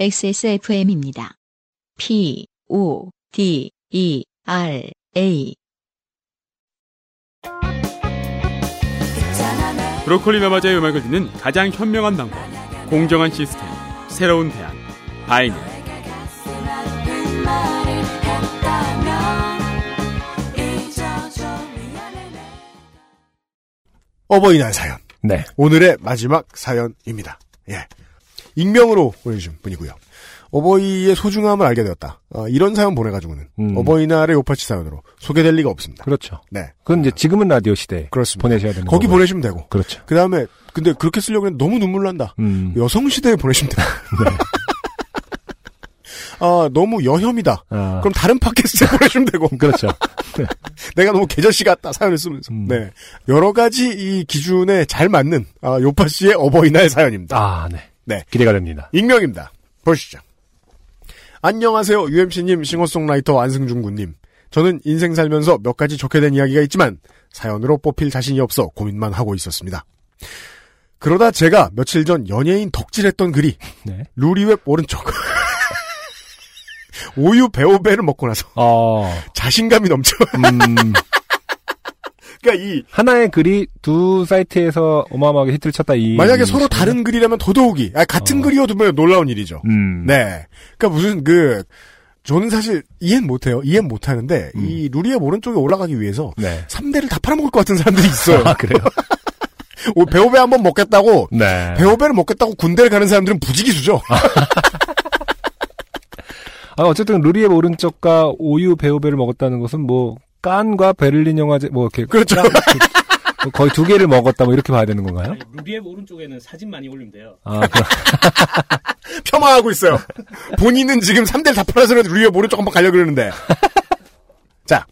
XSFM입니다. P, O, D, E, R, A. 브로콜리 마마자의 음악을 듣는 가장 현명한 방법. 공정한 시스템. 새로운 대안. 바이닐. 어버이날 사연. 네. 오늘의 마지막 사연입니다. 예. 익명으로 보내주신 분이고요. 어버이의 소중함을 알게 되었다. 어, 이런 사연 보내가지고는 음. 어버이날의 요파치 사연으로 소개될 리가 없습니다. 그렇죠. 네. 그건 이제 지금은 라디오 시대 그렇습니다. 보내셔야 되는 거기 거고요. 보내시면 되고. 그렇죠. 그 다음에, 근데 그렇게 쓰려고 했는데 너무 눈물 난다. 음. 여성 시대에 보내시면 돼요. 아, 너무 여혐이다. 아, 그럼 다른 팟캐스트에 보내시면 되고. 그렇죠. 내가 너무 계절씨 같다, 사연을 쓰면서. 음. 네. 여러 가지 이 기준에 잘 맞는, 아, 요파 씨의 어버이날 사연입니다. 아, 네. 네. 기대가 됩니다. 익명입니다. 보시죠. 안녕하세요. UMC님, 싱어송라이터 안승준 군님. 저는 인생 살면서 몇 가지 좋게 된 이야기가 있지만 사연으로 뽑힐 자신이 없어 고민만 하고 있었습니다. 그러다 제가 며칠 전 연예인 덕질했던 글이 네. 루리웹 오른쪽 오유 배오배를 먹고 나서 어, 자신감이 넘쳐. 음, 그러니까 이 하나의 글이 두 사이트에서 어마어마하게 히트를 쳤다 이. 만약에 서로 다른 글이라면 더더욱이 아, 같은 어. 글이어도 뭐 놀라운 일이죠. 음. 네. 그러니까 무슨 그 저는 사실 이해는 못해요. 이해는 못하는데 음. 이 루리의 오른쪽에 올라가기 위해서 네. 3대를 다 팔아먹을 것 같은 사람들이 있어요. 아, 그래요? 오, 배우배 한 번 먹겠다고 네. 배우배를 먹겠다고 군대를 가는 사람들은 부지기수죠. 아, 어쨌든 루리의 오른쪽과 오유 배우배를 먹었다는 것은 뭐 깐과 베를린 영화제 뭐 이렇게 그렇죠. 깐- 그- 거의 두 개를 먹었다 뭐 이렇게 봐야 되는 건가요? 아니, 루리앱 오른쪽에는 사진 많이 올리면 돼요. 아, 그럼 폄하하고 있어요. 본인은 지금 3대를 다 팔아서 루리의 오른쪽 한번 가려고 그러는데. 자.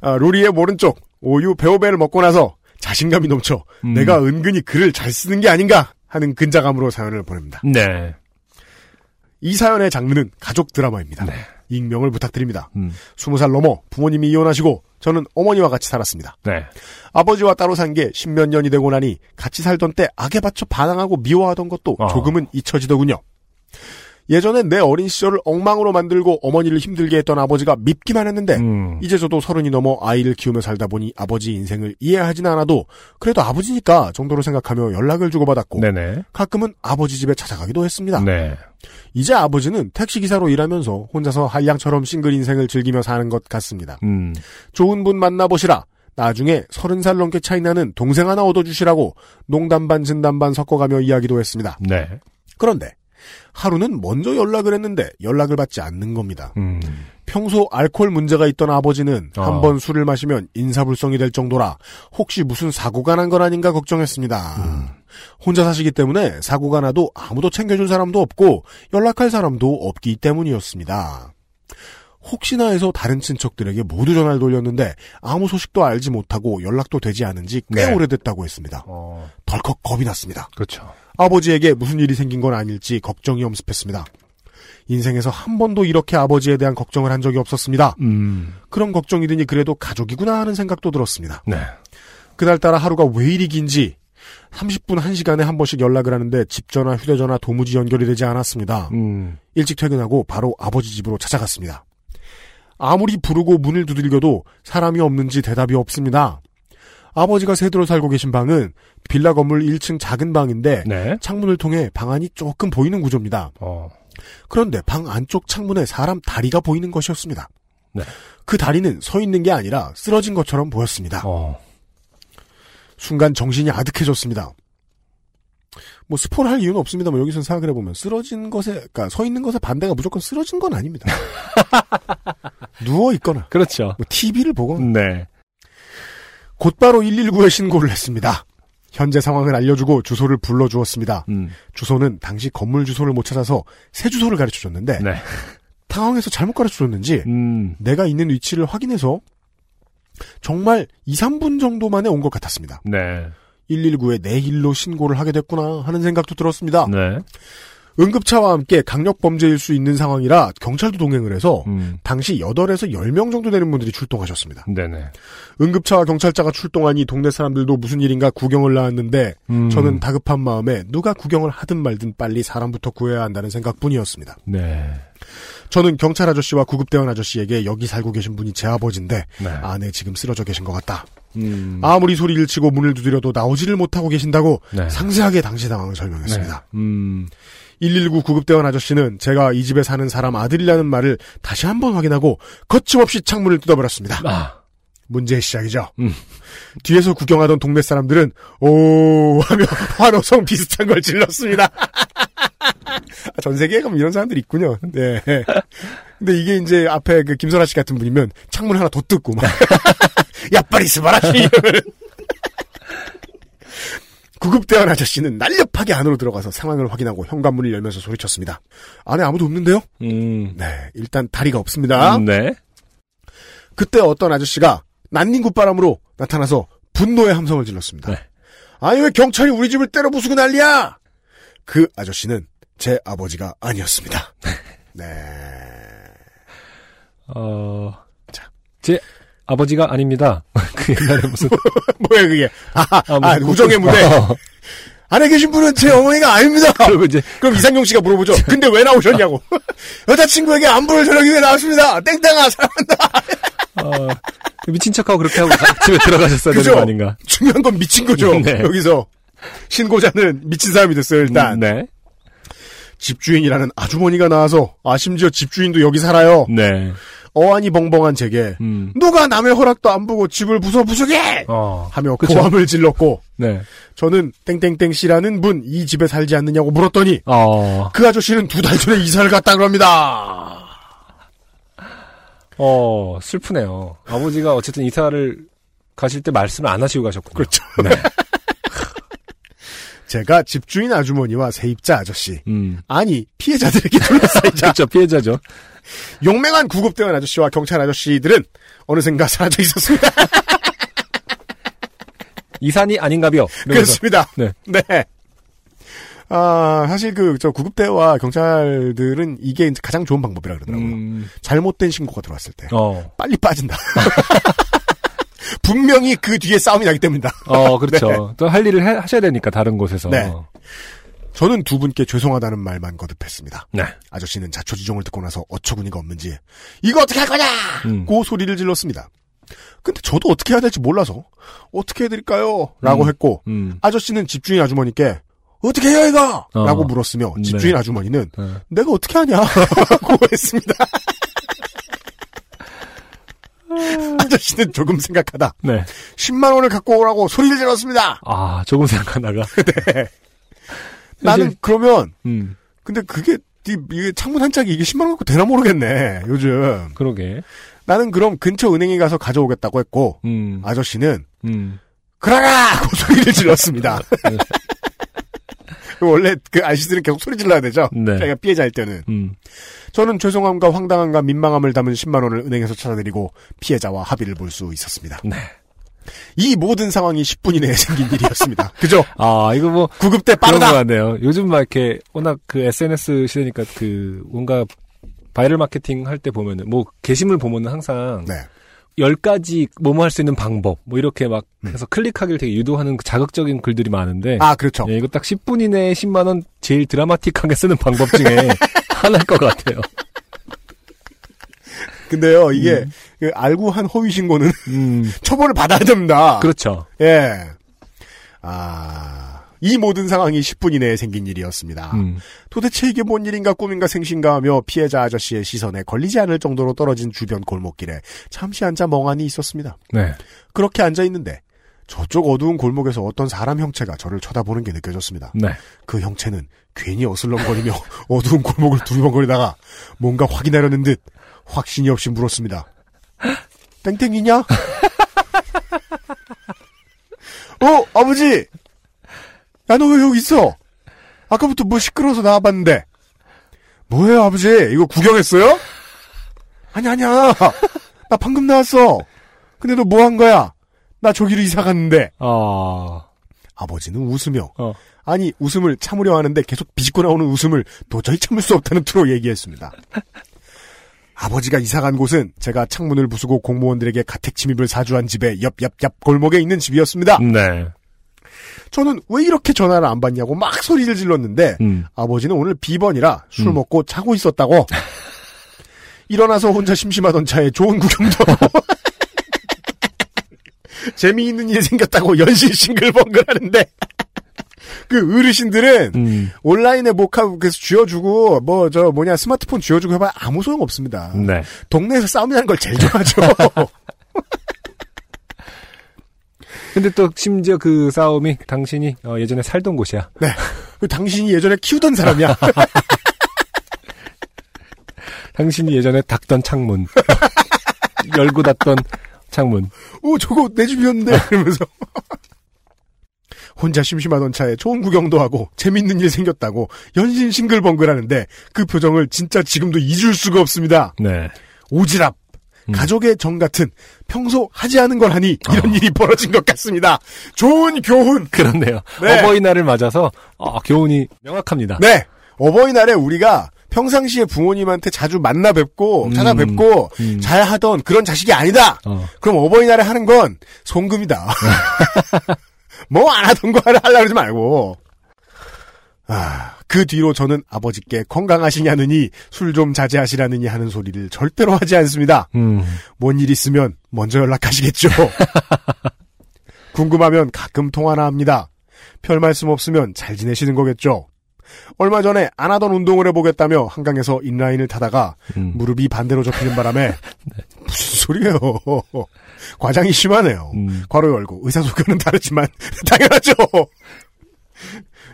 아, 루리의 오른쪽 오유 배우배를 먹고 나서 자신감이 넘쳐 음. 내가 은근히 글을 잘 쓰는 게 아닌가 하는 근자감으로 사연을 보냅니다. 네. 이 사연의 장르는 가족 드라마입니다. 네. 익명을 부탁드립니다. 음. 20살 넘어 부모님이 이혼하시고 저는 어머니와 같이 살았습니다. 네. 아버지와 따로 산 게 십몇 년이 되고 나니 같이 살던 때 악에 받쳐 반항하고 미워하던 것도 어. 조금은 잊혀지더군요. 예전엔 내 어린 시절을 엉망으로 만들고 어머니를 힘들게 했던 아버지가 밉기만 했는데 음. 이제 저도 서른이 넘어 아이를 키우며 살다 보니 아버지 인생을 이해하진 않아도 그래도 아버지니까 정도로 생각하며 연락을 주고받았고 네네. 가끔은 아버지 집에 찾아가기도 했습니다. 네. 이제 아버지는 택시기사로 일하면서 혼자서 한량처럼 싱글 인생을 즐기며 사는 것 같습니다. 음. 좋은 분 만나보시라. 나중에 서른 살 넘게 차이 나는 동생 하나 얻어주시라고 농담 반 진담 반 섞어가며 이야기도 했습니다. 네. 그런데 하루는 먼저 연락을 했는데 연락을 받지 않는 겁니다. 음. 평소 알코올 문제가 있던 아버지는 어. 한번 술을 마시면 인사불성이 될 정도라 혹시 무슨 사고가 난 건 아닌가 걱정했습니다. 음. 혼자 사시기 때문에 사고가 나도 아무도 챙겨줄 사람도 없고 연락할 사람도 없기 때문이었습니다. 혹시나 해서 다른 친척들에게 모두 전화를 돌렸는데 아무 소식도 알지 못하고 연락도 되지 않은 지꽤 네. 오래됐다고 했습니다. 어. 덜컥 겁이 났습니다. 그렇죠. 아버지에게 무슨 일이 생긴 건 아닐지 걱정이 엄습했습니다. 인생에서 한 번도 이렇게 아버지에 대한 걱정을 한 적이 없었습니다. 음. 그런 걱정이 드니 그래도 가족이구나 하는 생각도 들었습니다. 네. 그날따라 하루가 왜 이리 긴지 30분 1시간에 한 번씩 연락을 하는데 집 전화, 휴대전화 도무지 연결이 되지 않았습니다. 음. 일찍 퇴근하고 바로 아버지 집으로 찾아갔습니다. 아무리 부르고 문을 두들겨도 사람이 없는지 대답이 없습니다. 아버지가 새들어 살고 계신 방은 빌라 건물 1층 작은 방인데 네. 창문을 통해 방 안이 조금 보이는 구조입니다. 어. 그런데 방 안쪽 창문에 사람 다리가 보이는 것이었습니다. 네. 그 다리는 서 있는 게 아니라 쓰러진 것처럼 보였습니다. 어. 순간 정신이 아득해졌습니다. 뭐 스포를 할 이유는 없습니다. 뭐 여기서 생각을 해보면 쓰러진 것에, 그러니까 서 있는 것에 반대가 무조건 쓰러진 건 아닙니다. 누워 있거나 그렇죠. 뭐 TV를 보거나 네. 곧바로 119에 신고를 했습니다. 현재 상황을 알려주고 주소를 불러주었습니다. 음. 주소는 당시 건물 주소를 못 찾아서 새 주소를 가르쳐줬는데 네. 당황해서 잘못 가르쳐줬는지 음. 내가 있는 위치를 확인해서 정말 2, 3분 정도 만에 온 것 같았습니다. 네. 119에 내 일로 신고를 하게 됐구나 하는 생각도 들었습니다. 네. 응급차와 함께 강력 범죄일 수 있는 상황이라 경찰도 동행을 해서 음. 당시 8에서 10명 정도 되는 분들이 출동하셨습니다. 네네. 응급차와 경찰차가 출동하니 동네 사람들도 무슨 일인가 구경을 나왔는데 음. 저는 다급한 마음에 누가 구경을 하든 말든 빨리 사람부터 구해야 한다는 생각뿐이었습니다. 네. 저는 경찰 아저씨와 구급대원 아저씨에게 여기 살고 계신 분이 제 아버지인데 네. 안에 지금 쓰러져 계신 것 같다. 음. 아무리 소리를 치고 문을 두드려도 나오지를 못하고 계신다고 네. 상세하게 당시 상황을 설명했습니다. 음. 119 구급대원 아저씨는 제가 이 집에 사는 사람 아들이라는 말을 다시 한번 확인하고 거침없이 창문을 뜯어버렸습니다. 아. 문제의 시작이죠. 음. 뒤에서 구경하던 동네 사람들은 오 하며 환호성 비슷한 걸 질렀습니다. 아, 전 세계에 가면 이런 사람들이 있군요. 네. 근데 이게 이제 앞에 그 김선아 씨 같은 분이면 창문 하나 더 뜯고 막 야빨이 스바라시 이러면 구급대원 아저씨는 날렵하게 안으로 들어가서 상황을 확인하고 현관문을 열면서 소리쳤습니다. 안에 아무도 없는데요? 음. 네, 일단 다리가 없습니다. 네. 그때 어떤 아저씨가 난닝굿바람으로 나타나서 분노의 함성을 질렀습니다. 네. 아니 왜 경찰이 우리 집을 때려 부수고 난리야? 그 아저씨는 제 아버지가 아니었습니다. 네. 어. 자. 제 아버지가 아닙니다. 그 옛날에 무슨 뭐야 그게? 아, 아, 아, 우정의 무대. 어. 안에 계신 분은 제 어머니가 아닙니다. 그리고 이제 그럼 이상용 씨가 물어보죠. 근데 왜 나오셨냐고. 여자친구에게 안부를 전하기 위해 나왔습니다. 땡땡아 사랑한다. 어, 미친 척하고 그렇게 하고 가- 집에 들어가셨어야 되는? 거 아닌가? 중요한 건 미친 거죠. 네. 여기서 신고자는 미친 사람이 됐어요. 일단 네. 집주인이라는 아주머니가 나와서 아 심지어 집주인도 여기 살아요. 네. 어안이 벙벙한 제게 음. 누가 남의 허락도 안 보고 집을 부숴 부수게 어. 하며 그쵸. 고함을 질렀고 네. 저는 땡땡땡 씨라는 분 이 집에 살지 않느냐고 물었더니 어. 그 아저씨는 두 달 전에 이사를 갔다 그럽니다. 어, 슬프네요. 아버지가 어쨌든 이사를 가실 때 말씀을 안 하시고 가셨군요. 그렇죠. 네. 제가 집주인 아주머니와 세입자 아저씨 음. 아니 피해자들에게 둘러싸이자 그렇죠. 피해자죠. 용맹한 구급대원 아저씨와 경찰 아저씨들은 어느샌가 사라져 있었습니다. 이산이 아닌가벼. 이러면서. 그렇습니다. 네. 네. 아, 사실 그, 저, 구급대와 경찰들은 이게 이제 가장 좋은 방법이라 그러더라고요. 음. 잘못된 신고가 들어왔을 때. 어. 빨리 빠진다. 분명히 그 뒤에 싸움이 나기 때문이다. 어, 그렇죠. 또할 일을 해- 하셔야 되니까 다른 곳에서. 네. 저는 두 분께 죄송하다는 말만 거듭했습니다. 네. 아저씨는 자초지종을 듣고 나서 어처구니가 없는지 이거 어떻게 할 거냐! 음. 고 소리를 질렀습니다. 근데 저도 어떻게 해야 될지 몰라서 어떻게 해드릴까요? 라고 음. 했고 음. 아저씨는 집주인 아주머니께 어떻게 해요 이거? 어. 라고 물었으며 네. 집주인 아주머니는 네. 내가 어떻게 하냐? 고 했습니다. 아저씨는 조금 생각하다 네. 10만 원을 갖고 오라고 소리를 질렀습니다. 아, 조금 생각하다가. 나는 사실- 그러면 음. 근데 그게 이- 이게 창문 한 짝이 이게 10만 원 갖고 되나 모르겠네. 요즘 그러게. 나는 그럼 근처 은행에 가서 가져오겠다고 했고 음. 아저씨는 음. 그러라! 고 소리를 질렀습니다. 네. 원래 그 아저씨들은 계속 소리 질러야 되죠. 네. 자기가 피해자일 때는. 음. 저는 죄송함과 황당함과 민망함을 담은 10만 원을 은행에서 찾아드리고 피해자와 합의를 볼 수 있었습니다. 네. 이 모든 상황이 10분 이내에 생긴 일이었습니다. 그죠? 아, 이거 뭐. 구급 때 그런 거 빠르다. 같네요. 요즘 막 이렇게 워낙 그 SNS 시대니까 그 뭔가 바이럴 마케팅 할 때 보면은 뭐 게시물 보면은 항상 네. 10가지 뭐뭐 할 수 있는 방법 뭐 이렇게 막 해서 클릭하기를 되게 유도하는 그 자극적인 글들이 많은데 아, 그렇죠. 예, 이거 딱 10분 이내에 10만 원 제일 드라마틱하게 쓰는 방법 중에 하나일 것 같아요. 근데요, 이게 그 알고 한 허위 신고는 음. 처벌을 받아야 됩니다. 그렇죠. 예. 아, 이 모든 상황이 10분 이내에 생긴 일이었습니다. 음. 도대체 이게 뭔 일인가 꿈인가 생신가 하며 피해자 아저씨의 시선에 걸리지 않을 정도로 떨어진 주변 골목길에 잠시 앉아 멍하니 있었습니다. 네. 그렇게 앉아 있는데 저쪽 어두운 골목에서 어떤 사람 형체가 저를 쳐다보는 게 느껴졌습니다. 네. 그 형체는 괜히 어슬렁거리며 어두운 골목을 두리번거리다가 뭔가 확인하려는 듯 확신이 없이 물었습니다. 땡땡이냐? 어, 아버지! 야, 너 왜 여기 있어? 아까부터 뭐 시끄러워서 나와봤는데. 뭐예요, 아버지? 이거 구경했어요? 아니, 아니야. 나 방금 나왔어. 근데 너 뭐 한 거야? 나 저기로 이사 갔는데. 아. 아버지는 웃으며 어. 아니 웃음을 참으려 하는데 계속 비집고 나오는 웃음을 도저히 참을 수 없다는 투로 얘기했습니다. 아버지가 이사 간 곳은 제가 창문을 부수고 공무원들에게 가택 침입을 사주한 집의 옆 옆 옆 골목에 있는 집이었습니다. 네. 저는 왜 이렇게 전화를 안 받냐고 막 소리를 질렀는데 음. 아버지는 오늘 비번이라 술 음. 먹고 자고 있었다고. 일어나서 혼자 심심하던 차에 좋은 구경도 하고 재미있는 일이 생겼다고 연신 싱글벙글 하는데 그 어르신들은 음. 온라인에 목하고서 쥐어주고 뭐 저 뭐냐 스마트폰 쥐어주고 해봐야 아무 소용 없습니다. 네. 동네에서 싸움이라는 걸 제일 좋아하죠. 근데 또 심지어 그 싸움이 당신이 어, 예전에 살던 곳이야. 네. 그 당신이 예전에 키우던 사람이야. 당신이 예전에 닫던 창문. 열고 닫던 창문. 오, 저거 내 집이었는데. 이러면서. 혼자 심심하던 차에 좋은 구경도 하고 재밌는 일 생겼다고 연신 싱글벙글 하는데 그 표정을 진짜 지금도 잊을 수가 없습니다. 네. 오지랖. 음. 가족의 정 같은 평소 하지 않은 걸 하니 이런 일이 벌어진 것 같습니다. 좋은 교훈. 그렇네요. 네. 어버이날을 맞아서 어, 교훈이 명확합니다. 네. 어버이날에 우리가 평상시에 부모님한테 자주 만나 뵙고 음. 찾아뵙고 음. 잘 하던 그런 자식이 아니다. 어. 그럼 어버이날에 하는 건 송금이다. 뭐 안 하던 거 하려 그러지 말고. 아, 그 뒤로 저는 아버지께 건강하시냐느니 술 좀 자제하시라느니 하는 소리를 절대로 하지 않습니다. 음. 뭔일 있으면 먼저 연락하시겠죠. 궁금하면 가끔 통화나 합니다. 별 말씀 없으면 잘 지내시는 거겠죠. 얼마 전에 안 하던 운동을 해보겠다며 한강에서 인라인을 타다가 음. 무릎이 반대로 접히는 바람에 무슨 소리예요. 과장이 심하네요. 음. 괄호 열고 의사소견은 다르지만 당연하죠.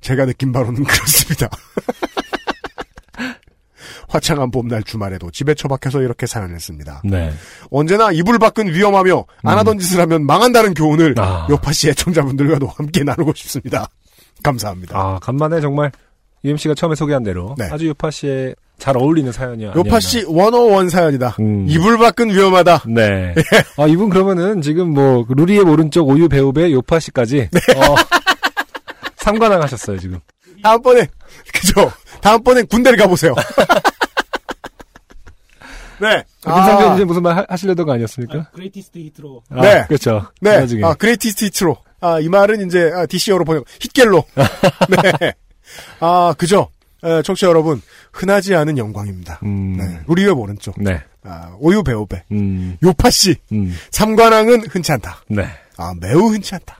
제가 느낀 바로는 그렇습니다. 화창한 봄날 주말에도 집에 처박혀서 이렇게 사연했습니다. 네. 언제나 이불 밖은 위험하며 안 하던 짓을 하면 망한다는 교훈을 아. 요파씨 애청자분들과도 함께 나누고 싶습니다. 감사합니다. 아, 간만에 정말 UMC가 처음에 소개한 대로 네. 아주 요파 씨에 잘 어울리는 사연이 아니었나. 요파씨 101 사연이다. 음. 이불 밖은 위험하다. 네. 아, 이분 그러면은 지금 뭐 루리의 오른쪽 오유 배우배 요파 씨까지 네. 어, 삼관왕 하셨어요, 지금. 다음번에 그죠? 다음번엔 군대를 가보세요. 네. 김상현 이제 무슨 말 하- 하시려던 거 아니었습니까? 아, 그레이티스트 히트로 아, 네. 그렇죠. 네. 나중에. 아, 그레이티스트 히트로. 아, 이 말은 이제 아, DC어로 번역 힛겔로. 네. 아, 그죠? 에, 청취자 여러분, 흔하지 않은 영광입니다. 음. 네. 우리 웹 오른쪽. 네. 아, 오유 배우배. 음. 요파씨. 음. 삼관왕은 흔치 않다. 네. 아, 매우 흔치 않다.